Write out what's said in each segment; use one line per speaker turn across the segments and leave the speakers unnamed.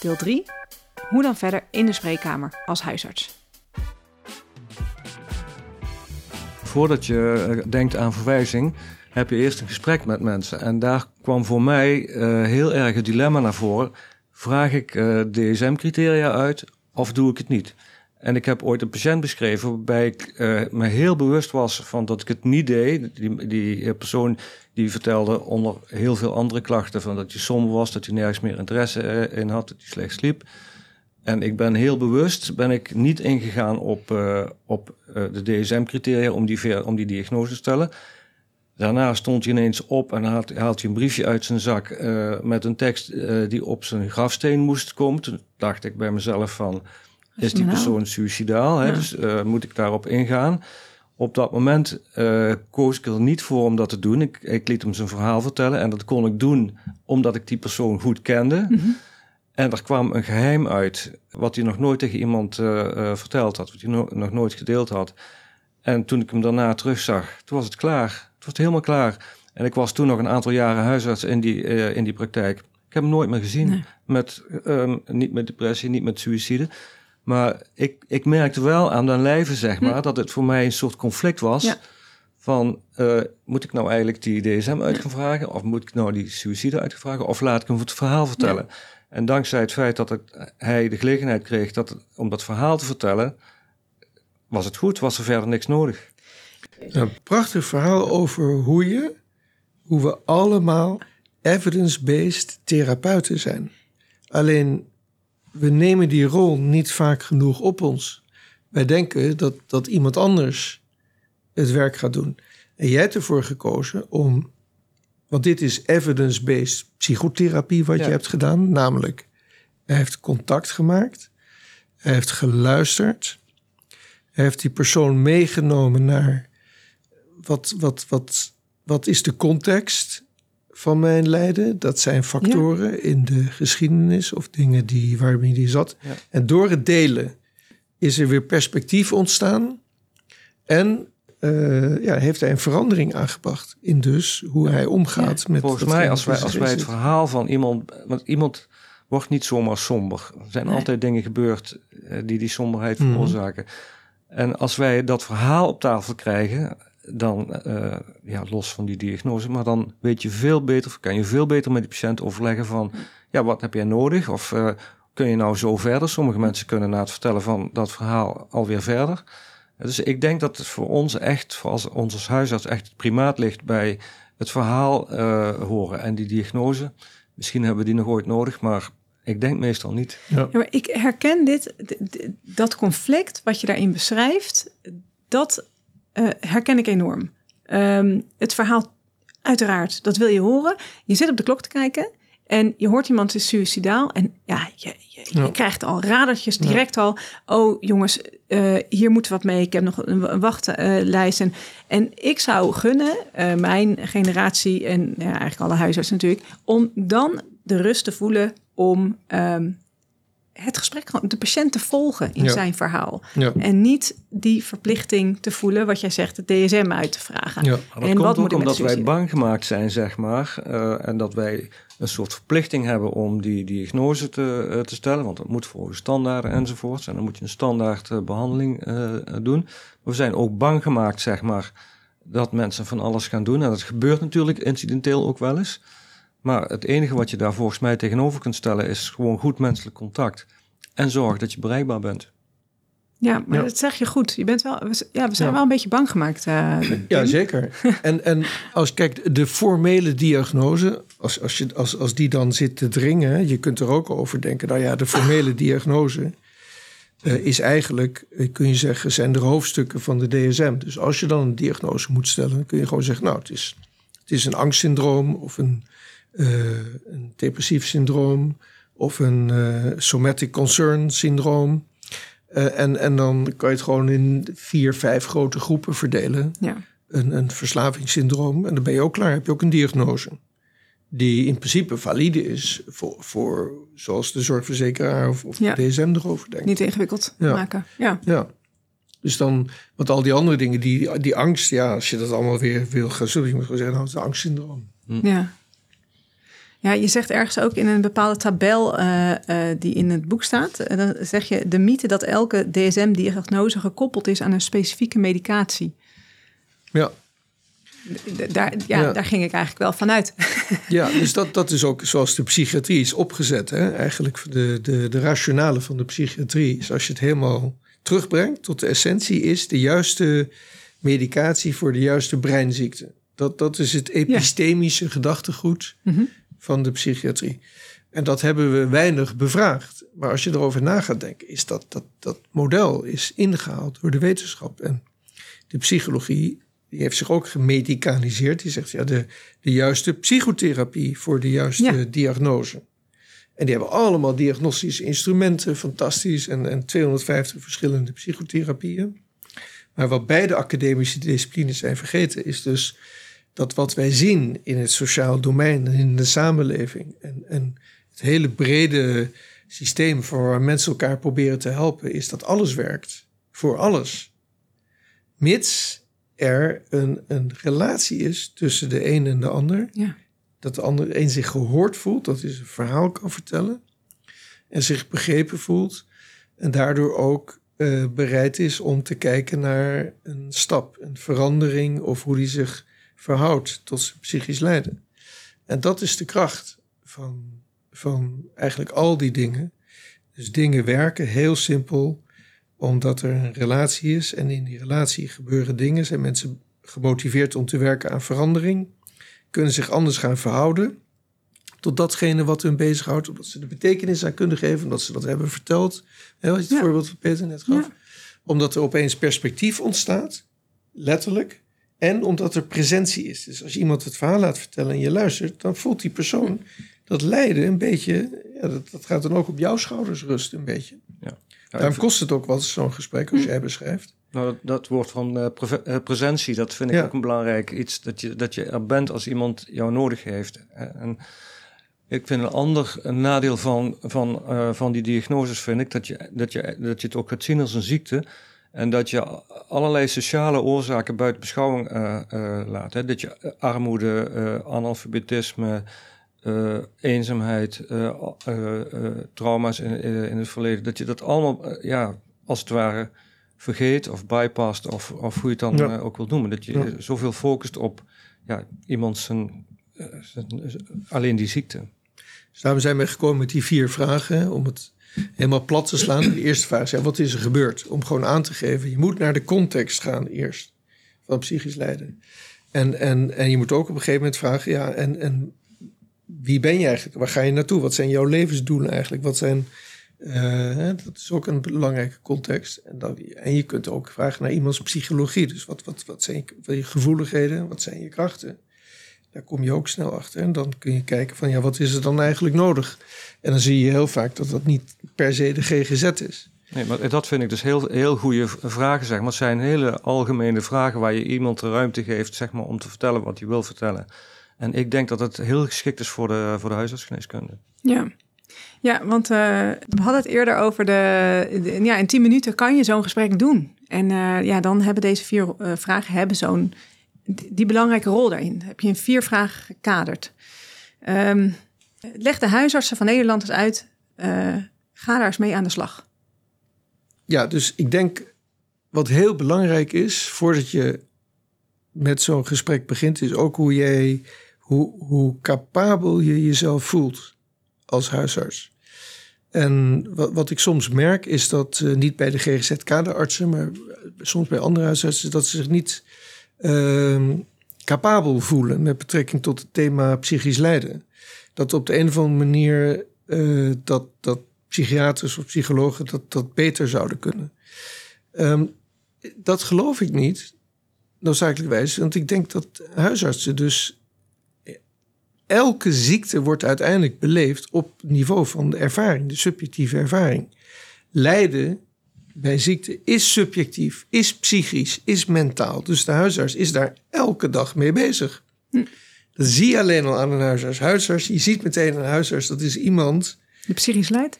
deel 3. Hoe dan verder in de spreekkamer als huisarts?
Voordat je eh, denkt aan verwijzing, heb je eerst een gesprek met mensen. En daar kwam voor mij uh, heel erg het dilemma naar voren. Vraag ik uh, DSM-criteria uit of doe ik het niet? En ik heb ooit een patiënt beschreven waarbij ik uh, me heel bewust was van dat ik het niet deed. Die, die persoon die vertelde onder heel veel andere klachten van dat hij somber was, dat hij nergens meer interesse in had, dat hij slecht sliep. En ik ben heel bewust ben ik niet ingegaan op, op de DSM-criteria om die, om die diagnose te stellen. Daarna stond hij ineens op en haalt, haalt hij een briefje uit zijn zak met een tekst die op zijn grafsteen moest komen. Toen dacht ik bij mezelf van, is die persoon suicidaal? Hè? Dus moet ik daarop ingaan? Op dat moment koos ik er niet voor om dat te doen. Ik, ik liet hem zijn verhaal vertellen en dat kon ik doen omdat ik die persoon goed kende. Mm -hmm. En er kwam een geheim uit, wat hij nog nooit tegen iemand uh, uh, verteld had, wat hij no nog nooit gedeeld had. En toen ik hem daarna terugzag, toen was het klaar. Het was helemaal klaar. En ik was toen nog een aantal jaren huisarts in die, in die praktijk. Ik heb hem nooit meer gezien. Nee. Met, um, niet met depressie, niet met suïcide. Maar ik, ik merkte wel aan den lijve, zeg maar, hm. dat het voor mij een soort conflict was. Ja. Van, moet ik nou eigenlijk die DSM uit gaan vragen? Of moet ik nou die suïcide uit gaan vragen? Of laat ik hem het verhaal vertellen? Ja. En dankzij het feit dat het, hij de gelegenheid kreeg dat, om dat verhaal te vertellen, was het goed, was er verder niks nodig.
Een prachtig verhaal over hoe je, hoe we allemaal evidence-based therapeuten zijn. Alleen we nemen die rol niet vaak genoeg op ons. Wij denken dat, dat iemand anders het werk gaat doen. En jij hebt ervoor gekozen om want dit is evidence-based psychotherapie wat je hebt gedaan. Namelijk, hij heeft contact gemaakt. Hij heeft geluisterd. Hij heeft die persoon meegenomen naar wat, wat, wat, wat is de context van mijn lijden. Dat zijn factoren in de geschiedenis of dingen die, waarmee die zat. En door het delen is er weer perspectief ontstaan. En uh, ja, heeft hij een verandering aangebracht in dus hoe hij omgaat met.
Volgens mij, als wij, als wij het verhaal van iemand. Want iemand wordt niet zomaar somber. Er zijn nee. altijd dingen gebeurd uh, die die somberheid
Mhm.
veroorzaken. En als wij dat verhaal op tafel krijgen, dan, uh, ja, los van die diagnose, maar dan weet je veel beter, kan je veel beter met die patiënt overleggen van, ja, wat heb jij nodig? Of uh, kun je nou zo verder? Sommige mensen kunnen na het vertellen van dat verhaal alweer verder. Dus ik denk dat het voor ons echt, voor als, ons als huisarts, echt het primaat ligt bij het verhaal uh, horen en die diagnose. Misschien hebben we die nog ooit nodig, maar ik denk meestal niet.
Ja. Ja, maar ik herken dit, dat conflict wat je daarin beschrijft, dat uh, herken ik enorm. Um, het verhaal, uiteraard, dat wil je horen. Je zit op de klok te kijken en je hoort iemand is suicidaal. En ja, je, je, je ja. krijgt al radertjes direct ja. al. Oh jongens, uh, hier moet wat mee. Ik heb nog een, wachtlijst. En, en ik zou gunnen, uh, mijn generatie en ja, eigenlijk alle huisartsen natuurlijk, om dan de rust te voelen om um, het gesprek, de patiënt te volgen in ja. zijn verhaal.
Ja.
En niet die verplichting te voelen, wat jij zegt, het DSM uit te vragen.
Ja, maar dat en komt wat ook omdat wij bang gemaakt zijn, zeg maar. Uh, en dat wij een soort verplichting hebben om die diagnose te, uh, te stellen. Want dat moet volgens standaarden enzovoorts. En dan moet je een standaard uh, behandeling doen. We zijn ook bang gemaakt, zeg maar, dat mensen van alles gaan doen. En dat gebeurt natuurlijk incidenteel ook wel eens. Maar het enige wat je daar volgens mij tegenover kunt stellen is gewoon goed menselijk contact. En zorg dat je bereikbaar bent.
Ja, maar ja. dat zeg je goed. Je bent wel, ja, we zijn ja. wel een beetje bang gemaakt. Uh,
ja, zeker. en, en als kijk, de formele diagnose, als, als, je, als, als die dan zit te dringen, je kunt er ook over denken. Nou ja, de formele diagnose uh, is eigenlijk, kun je zeggen, zijn de hoofdstukken van de DSM. Dus als je dan een diagnose moet stellen, kun je gewoon zeggen, nou, het is, het is een angstsyndroom of een uh, een depressief syndroom of een uh, somatic concern syndroom. Uh, en, en dan kan je het gewoon in vier, vijf grote groepen verdelen.
Ja.
Een, een verslavingssyndroom. En dan ben je ook klaar. Heb je ook een diagnose. Die in principe valide is voor, voor zoals de zorgverzekeraar of, of ja. de DSM erover denkt.
Niet ingewikkeld ja. maken. Ja.
ja. Dus dan, want al die andere dingen, die, die angst, ja, als je dat allemaal weer wil gaan zullen, je moet gewoon zeggen, nou, het is een angstsyndroom.
Hm. Ja. Ja, je zegt ergens ook in een bepaalde tabel eh, eh, die in het boek staat, eh, dan zeg je de mythe dat elke DSM-diagnose gekoppeld is aan een specifieke medicatie.
Ja,
Daar, ja,
Ja.
daar ging ik eigenlijk wel vanuit.
ja dus dat, dat is ook zoals de psychiatrie is opgezet. Hè? Eigenlijk de, de, de rationale van de psychiatrie is als je het helemaal terugbrengt tot de essentie is de juiste medicatie voor de juiste breinziekte. Dat, dat is het epistemische gedachtegoed
Mhm.
Van de psychiatrie. En dat hebben we weinig bevraagd. Maar als je erover na gaat denken, is dat, dat dat model is ingehaald door de wetenschap. En de psychologie die heeft zich ook gemedicaliseerd. Die zegt ja, de, de juiste psychotherapie voor de juiste
Ja.
diagnose. En die hebben allemaal diagnostische instrumenten, fantastisch. En, en 250 verschillende psychotherapieën. Maar wat beide academische disciplines zijn vergeten, is dus dat wat wij zien in het sociaal domein en in de samenleving. En, en het hele brede systeem van waar mensen elkaar proberen te helpen, is dat alles werkt. Voor alles. Mits er een, een relatie is tussen de een en de ander.
Ja.
Dat de ander een zich gehoord voelt, dat hij een verhaal kan vertellen. En zich begrepen voelt. En daardoor ook eh, bereid is om te kijken naar een stap, een verandering of hoe die zich verhoudt tot zijn psychisch lijden. En dat is de kracht van, van eigenlijk al die dingen. Dus dingen werken heel simpel, omdat er een relatie is. En in die relatie gebeuren dingen. Zijn mensen gemotiveerd om te werken aan verandering. Kunnen zich anders gaan verhouden tot datgene wat hun bezighoudt. Omdat ze de betekenis aan kunnen geven. Omdat ze dat hebben verteld. Hè, het
Ja.
voorbeeld wat Peter net gaf.
Ja.
Omdat er opeens perspectief ontstaat. Letterlijk. En omdat er presentie is. Dus als je iemand het verhaal laat vertellen en je luistert, dan voelt die persoon dat lijden een beetje. Ja, dat, dat gaat dan ook op jouw schouders rusten, een beetje.
Ja,
Daarom kost het ook wat zo'n gesprek als jij beschrijft.
Nou, dat, dat woord van eh, presentie, dat vind ik
Ja.
ook een belangrijk iets. Dat je, dat je er bent als iemand jou nodig heeft. Eh, En ik vind een ander een nadeel van, van, van die diagnoses, vind ik, dat je, dat, je, dat je het ook gaat zien als een ziekte. En dat je allerlei sociale oorzaken buiten beschouwing eh, eh, laat. Hè? Dat je eh, armoede, eh, analfabetisme, eh, eenzaamheid, eh, eh, eh, trauma's in, in, in het verleden, dat je dat allemaal, ja, als het ware vergeet of bypast of, of hoe je het dan
Ja.
ook wil noemen. Dat je
Ja.
zoveel focust op ja, iemand zijn, zijn- alleen die ziekte.
Dus daarom zijn we gekomen met die vier vragen. Om het helemaal plat te slaan. De eerste vraag is, wat is er gebeurd? Om gewoon aan te geven, je moet naar de context gaan eerst. Van psychisch lijden. En, en, en je moet ook op een gegeven moment vragen, ja, en, en wie ben je eigenlijk? Waar ga je naartoe? Wat zijn jouw levensdoelen eigenlijk? Wat zijn, eh, dat is ook een belangrijke context. En, dan, en je kunt ook vragen naar iemands psychologie. Dus wat, wat, wat zijn je gevoeligheden? Wat zijn je krachten? Daar kom je ook snel achter. En dan kun je kijken van, ja, wat is er dan eigenlijk nodig? En dan zie je heel vaak dat dat niet per se de GGZ is.
Nee, maar dat vind ik dus heel, heel goede vragen, zeg maar. Het zijn hele algemene vragen waar je iemand de ruimte geeft, zeg maar, om te vertellen wat hij wil vertellen. En ik denk dat het heel geschikt is voor de, voor de huisartsgeneeskunde.
Ja. Ja, want eh, we hadden het eerder over de, de- Ja, in tien minuten kan je zo'n gesprek doen. En eh, ja, dan hebben deze vier eh, vragen hebben zo'n. Die, belangrijke rol daarin. Heb je in vier vragen gekaderd. Ehm, leg de huisartsen van Nederland eens uit. eh, ga daar eens mee aan de slag.
Ja, dus ik denk wat heel belangrijk is voordat je met zo'n gesprek begint, is ook hoe jij, hoe, hoe capabel je jezelf voelt als huisarts. En wat, wat ik soms merk is dat eh, niet bij de GGZ-kaderartsen, maar soms bij andere huisartsen, dat ze zich niet capabel voelen met betrekking tot het thema psychisch lijden. Dat op de een of andere manier eh, dat, dat psychiaters of psychologen dat, dat beter zouden kunnen. Ehm, dat geloof ik niet, noodzakelijkwijs. Want ik denk dat huisartsen dus... Elke ziekte wordt uiteindelijk beleefd op niveau van de ervaring, de subjectieve ervaring. Lijden bij ziekte is subjectief, is psychisch, is mentaal. Dus de huisarts is daar elke dag mee bezig. Dat zie je alleen al aan een huisarts. Huisarts, je ziet meteen een huisarts, dat is iemand
De psychisch lijdt.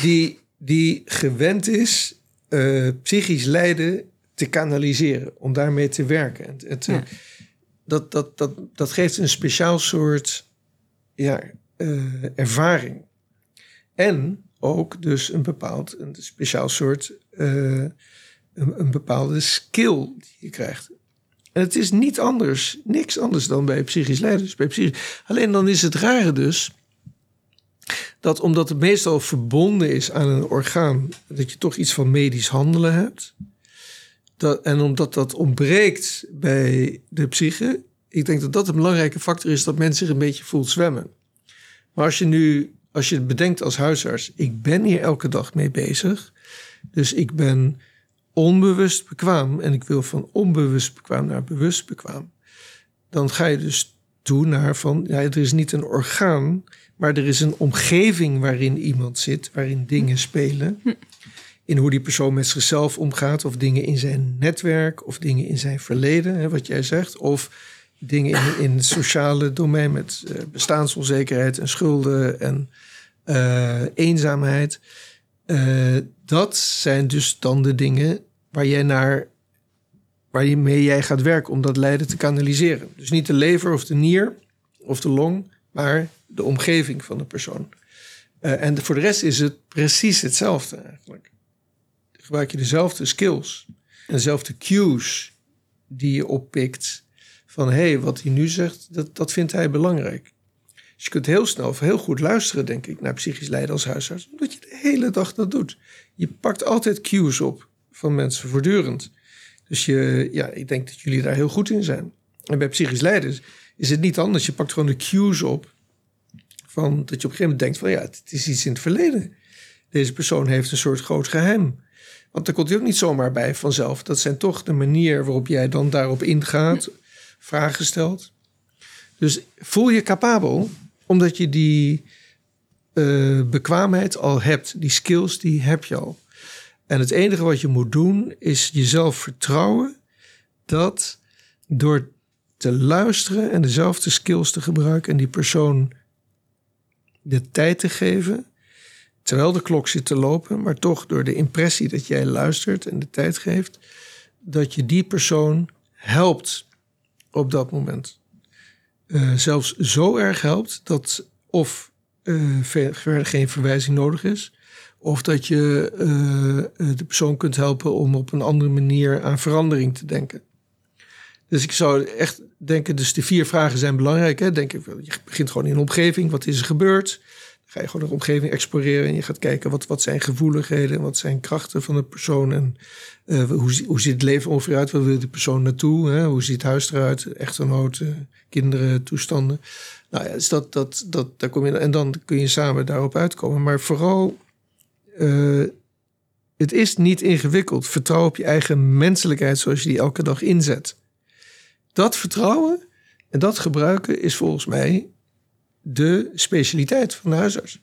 die, die gewend is eh, psychisch lijden te kanaliseren, om daarmee te werken.
Ja.
dat, dat, dat, dat geeft een speciaal soort ja, eh, ervaring. En ook dus een bepaald, een speciaal soort, eh, een, bepaalde skill die je krijgt. En het is niet anders, niks anders dan bij psychisch leiders. Bij psychisch, alleen dan is het rare dus dat omdat het meestal verbonden is aan een orgaan, dat je toch iets van medisch handelen hebt. Dat, en omdat dat ontbreekt bij de psyche, ik denk dat dat een belangrijke factor is dat mensen zich een beetje voelt zwemmen. Maar als je nu, als je het bedenkt als huisarts, ik ben hier elke dag mee bezig. Dus ik ben onbewust bekwaam en ik wil van onbewust bekwaam naar bewust bekwaam. Dan ga je dus toe naar van, ja, er is niet een orgaan, maar er is een omgeving waarin iemand zit, waarin dingen spelen. In hoe die persoon met zichzelf omgaat, of dingen in zijn netwerk, of dingen in zijn verleden, hè, wat jij zegt, of dingen in, in het sociale domein met uh, bestaansonzekerheid en schulden en uh, eenzaamheid. Uh, dat zijn dus dan de dingen waar jij naar, waar je mee jij gaat werken om dat lijden te kanaliseren. Dus niet de lever of de nier of de long, maar de omgeving van de persoon. en voor de rest is het precies hetzelfde eigenlijk. Gebruik je dezelfde skills en dezelfde cues die je oppikt van hé, hey, wat hij nu zegt, dat, dat vindt hij belangrijk. Dus je kunt heel snel heel goed luisteren, denk ik, naar psychisch lijden als huisarts, omdat je de hele dag dat doet. Je pakt altijd cues op van mensen voortdurend. Dus je, ja, ik denk dat jullie daar heel goed in zijn. En bij psychisch lijden is het niet anders. Je pakt gewoon de cues op van dat je op een gegeven moment denkt van ja, het is iets in het verleden. Deze persoon heeft een soort groot geheim. Want daar komt hij ook niet zomaar bij vanzelf. Dat zijn toch de manier waarop jij dan daarop ingaat vragen stelt. Dus voel je capabel, omdat je die uh, bekwaamheid al hebt. Die skills, die heb je al. En het enige wat je moet doen, is jezelf vertrouwen dat door te luisteren en dezelfde skills te gebruiken en die persoon de tijd te geven, terwijl de klok zit te lopen, maar toch door de impressie dat jij luistert en de tijd geeft, dat je die persoon helpt op dat moment. Uh, zelfs zo erg helpt dat of uh, verder geen verwijzing nodig is, of dat je uh, de persoon kunt helpen om op een andere manier aan verandering te denken. Dus ik zou echt denken, dus de vier vragen zijn belangrijk. Hè? Denk je begint gewoon in een omgeving, wat is er gebeurd? Ga je gewoon de omgeving exploreren en je gaat kijken wat, wat zijn gevoeligheden, wat zijn krachten van de persoon en uh, hoe, hoe ziet het leven ongeveer uit, waar wil die persoon naartoe, hè? hoe ziet het huis eruit, echtgenoten, kinderen, toestanden. Nou ja, dus dat, dat, dat, daar kom je, en dan kun je samen daarop uitkomen. Maar vooral, uh, het is niet ingewikkeld. Vertrouw op je eigen menselijkheid zoals je die elke dag inzet. Dat vertrouwen en dat gebruiken is volgens mij de specialiteit van de huisarts.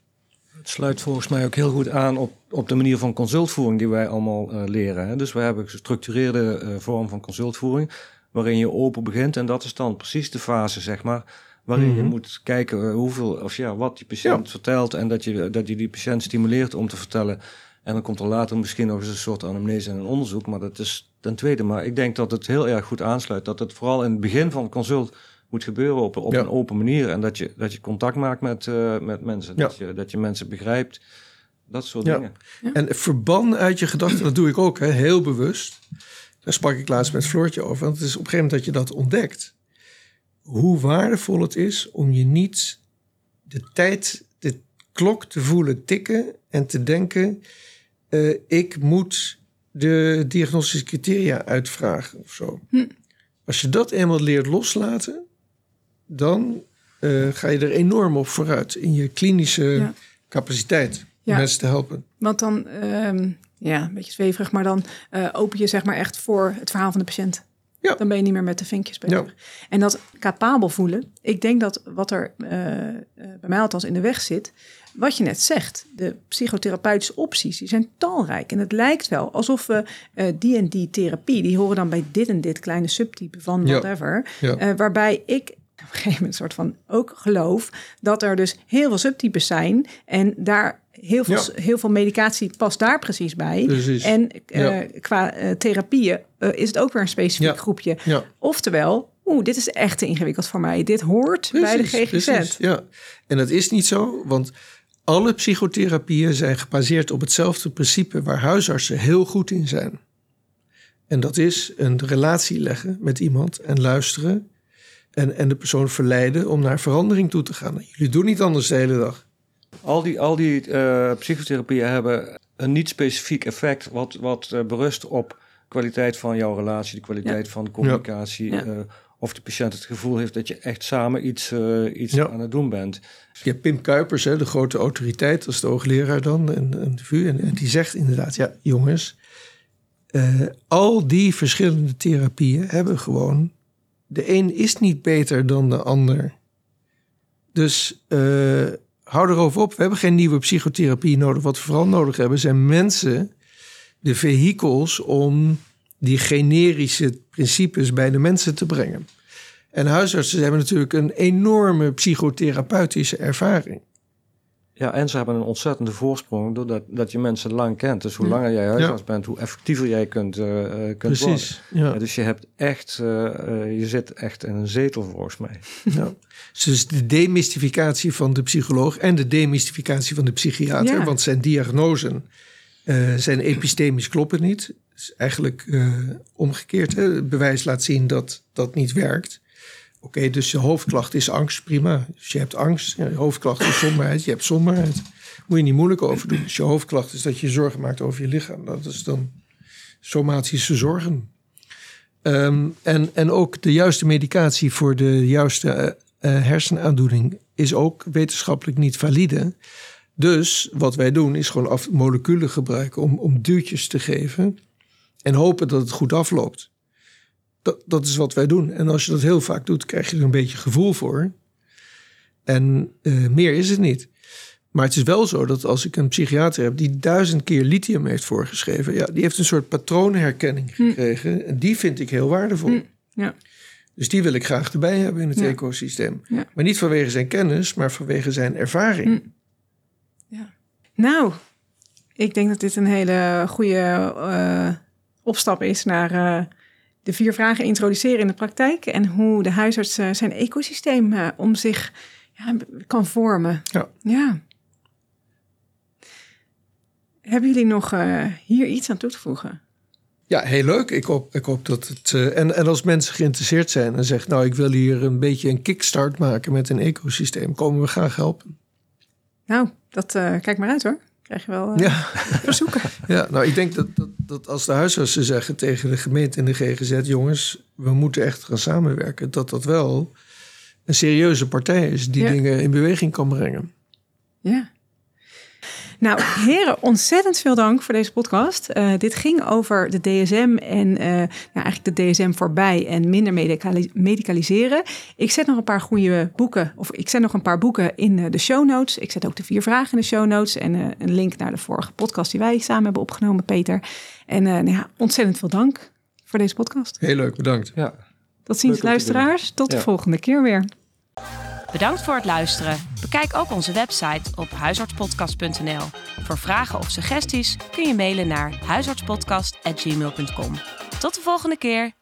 Het sluit volgens mij ook heel goed aan op, op de manier van consultvoering die wij allemaal uh, leren. Hè. Dus we hebben een gestructureerde uh, vorm van consultvoering, waarin je open begint. En dat is dan precies de fase, zeg maar, waarin mm -hmm. je mhm. moet kijken uh, hoeveel, of ja, wat die patiënt ja. vertelt. En dat je, dat je die patiënt stimuleert om te vertellen. En dan komt er later misschien nog eens een soort anamnese en een onderzoek. Maar dat is ten tweede. Maar ik denk dat het heel erg goed aansluit. Dat het vooral in het begin van het consult moet gebeuren op, op ja. een open manier. En dat je, dat je contact maakt met, uh, met mensen. Ja. Dat, je, dat je mensen begrijpt. Dat soort ja. dingen.
En verban uit je gedachten, dat doe ik ook hè, heel bewust. Daar sprak ik laatst met Floortje over. Want het is op een gegeven moment dat je dat ontdekt. Hoe waardevol het is om je niet de tijd, de klok te voelen tikken en te denken: uh, ik moet de diagnostische criteria uitvragen of zo. Hm. Als je dat eenmaal leert loslaten, dan uh, ga je er enorm op vooruit in je klinische ja. capaciteit om mensen te helpen.
Want dan, um, ja, een beetje zweverig, maar dan uh, open je zeg maar echt voor het verhaal van de patiënt. Ja. Dan ben je niet meer met de vinkjes bezig. En dat capabel voelen, ik denk dat wat er uh, bij mij althans in de weg zit, wat je net zegt, de psychotherapeutische opties, die zijn talrijk. En het lijkt wel alsof we uh, die en die therapie, die horen dan bij dit en dit kleine subtype van whatever. Ja. Ja. Uh, waarbij ik op een gegeven moment soort van ook geloof dat er dus heel veel subtypes zijn en daar heel veel, ja. heel veel medicatie past daar precies bij.
Precies.
En uh, ja. qua uh, therapieën uh, is het ook weer een specifiek groepje. Oftewel, oeh, dit is echt te ingewikkeld voor mij. Dit hoort bij de GGZ.
Precies, ja. En dat is niet zo, want alle psychotherapieën zijn gebaseerd op hetzelfde principe waar huisartsen heel goed in zijn. En dat is een relatie leggen met iemand en luisteren en, en de persoon verleiden om naar verandering toe te gaan. Jullie doen niet anders de hele dag.
Al die, al die uh, psychotherapieën hebben een niet specifiek effect wat, wat uh, berust op kwaliteit van jouw relatie, de kwaliteit van de communicatie. Ja. Uh, of de patiënt het gevoel heeft dat je echt samen iets, iets aan het doen bent.
Je hebt Pim Kuipers, hè, de grote autoriteit, als de hoogleraar dan, en, en, en, en die zegt inderdaad, ja jongens, al die verschillende therapieën hebben gewoon de een is niet beter dan de ander. Dus uh, hou erover op. We hebben geen nieuwe psychotherapie nodig. Wat we vooral nodig hebben zijn mensen, de vehikels om die generische principes bij de mensen te brengen. En huisartsen hebben natuurlijk een enorme psychotherapeutische ervaring.
Ja, en ze hebben een ontzettende voorsprong doordat dat je mensen lang kent. Dus hoe langer jij huisarts bent, hoe effectiever jij kunt, uh, kunt
Precies,
worden. Ja. dus je hebt echt, uh, uh, je zit echt in een zetel volgens mij.
Ja. Dus de demystificatie van de psycholoog en de demystificatie van de psychiater, ja. want zijn diagnoses zijn epistemisch kloppen niet. is eigenlijk omgekeerd. Hè? Het bewijs laat zien dat dat niet werkt. Oké, dus je hoofdklacht is angst, prima. Dus je hebt angst, je hoofdklacht is somberheid, je hebt somberheid. Moet je niet moeilijk over doen. Dus je hoofdklacht is dat je zorgen maakt over je lichaam. Dat is dan somatische zorgen. Um, en, en ook de juiste medicatie voor de juiste uh, hersenaandoening is ook wetenschappelijk niet valide. Dus wat wij doen is gewoon af, moleculen gebruiken om, om duwtjes te geven en hopen dat het goed afloopt. Dat, dat is wat wij doen. En als je dat heel vaak doet, krijg je er een beetje gevoel voor. En uh, meer is het niet. Maar het is wel zo dat als ik een psychiater heb die duizend keer lithium heeft voorgeschreven, ja, die heeft een soort patroonherkenning gekregen. Hm. En die vind ik heel waardevol. Hm.
Ja.
Dus die wil ik graag erbij hebben in het ja. ecosysteem.
Ja.
Maar niet vanwege zijn kennis, maar vanwege zijn ervaring.
Hm. Ja. Nou, ik denk dat dit een hele goede uh, opstap is naar. Uh, de vier vragen introduceren in de praktijk en hoe de huisarts uh, zijn ecosysteem uh, om zich ja, kan vormen.
Ja.
ja. Hebben jullie nog uh, hier iets aan toe te voegen?
Ja, heel leuk. Ik hoop, ik hoop dat het. en, en als mensen geïnteresseerd zijn en zeggen: Nou, ik wil hier een beetje een kickstart maken met een ecosysteem, komen we graag helpen.
Nou, dat kijk maar uit hoor krijg je wel uh,
ja.
verzoeken.
Ja, nou ik denk dat, dat, dat als de huisartsen zeggen tegen de gemeente en de GGZ... jongens, we moeten echt gaan samenwerken... dat dat wel een serieuze partij is die ja. dingen in beweging kan brengen.
Ja. Nou, heren, ontzettend veel dank voor deze podcast. Uh, dit ging over de DSM en uh, nou, eigenlijk de DSM voorbij en minder medicali medicaliseren. Ik zet nog een paar goede boeken, of ik zet nog een paar boeken in de show notes. Ik zet ook de vier vragen in de show notes en uh, een link naar de vorige podcast die wij samen hebben opgenomen, Peter. En nou ja, ontzettend veel dank voor deze podcast.
Heel leuk, bedankt.
Ja.
Tot ziens, luisteraars. Tot de ja. volgende keer weer.
Bedankt voor het luisteren. Bekijk ook onze website op huisartspodcast.nl. Voor vragen of suggesties kun je mailen naar huisartspodcast.gmail.com. Tot de volgende keer.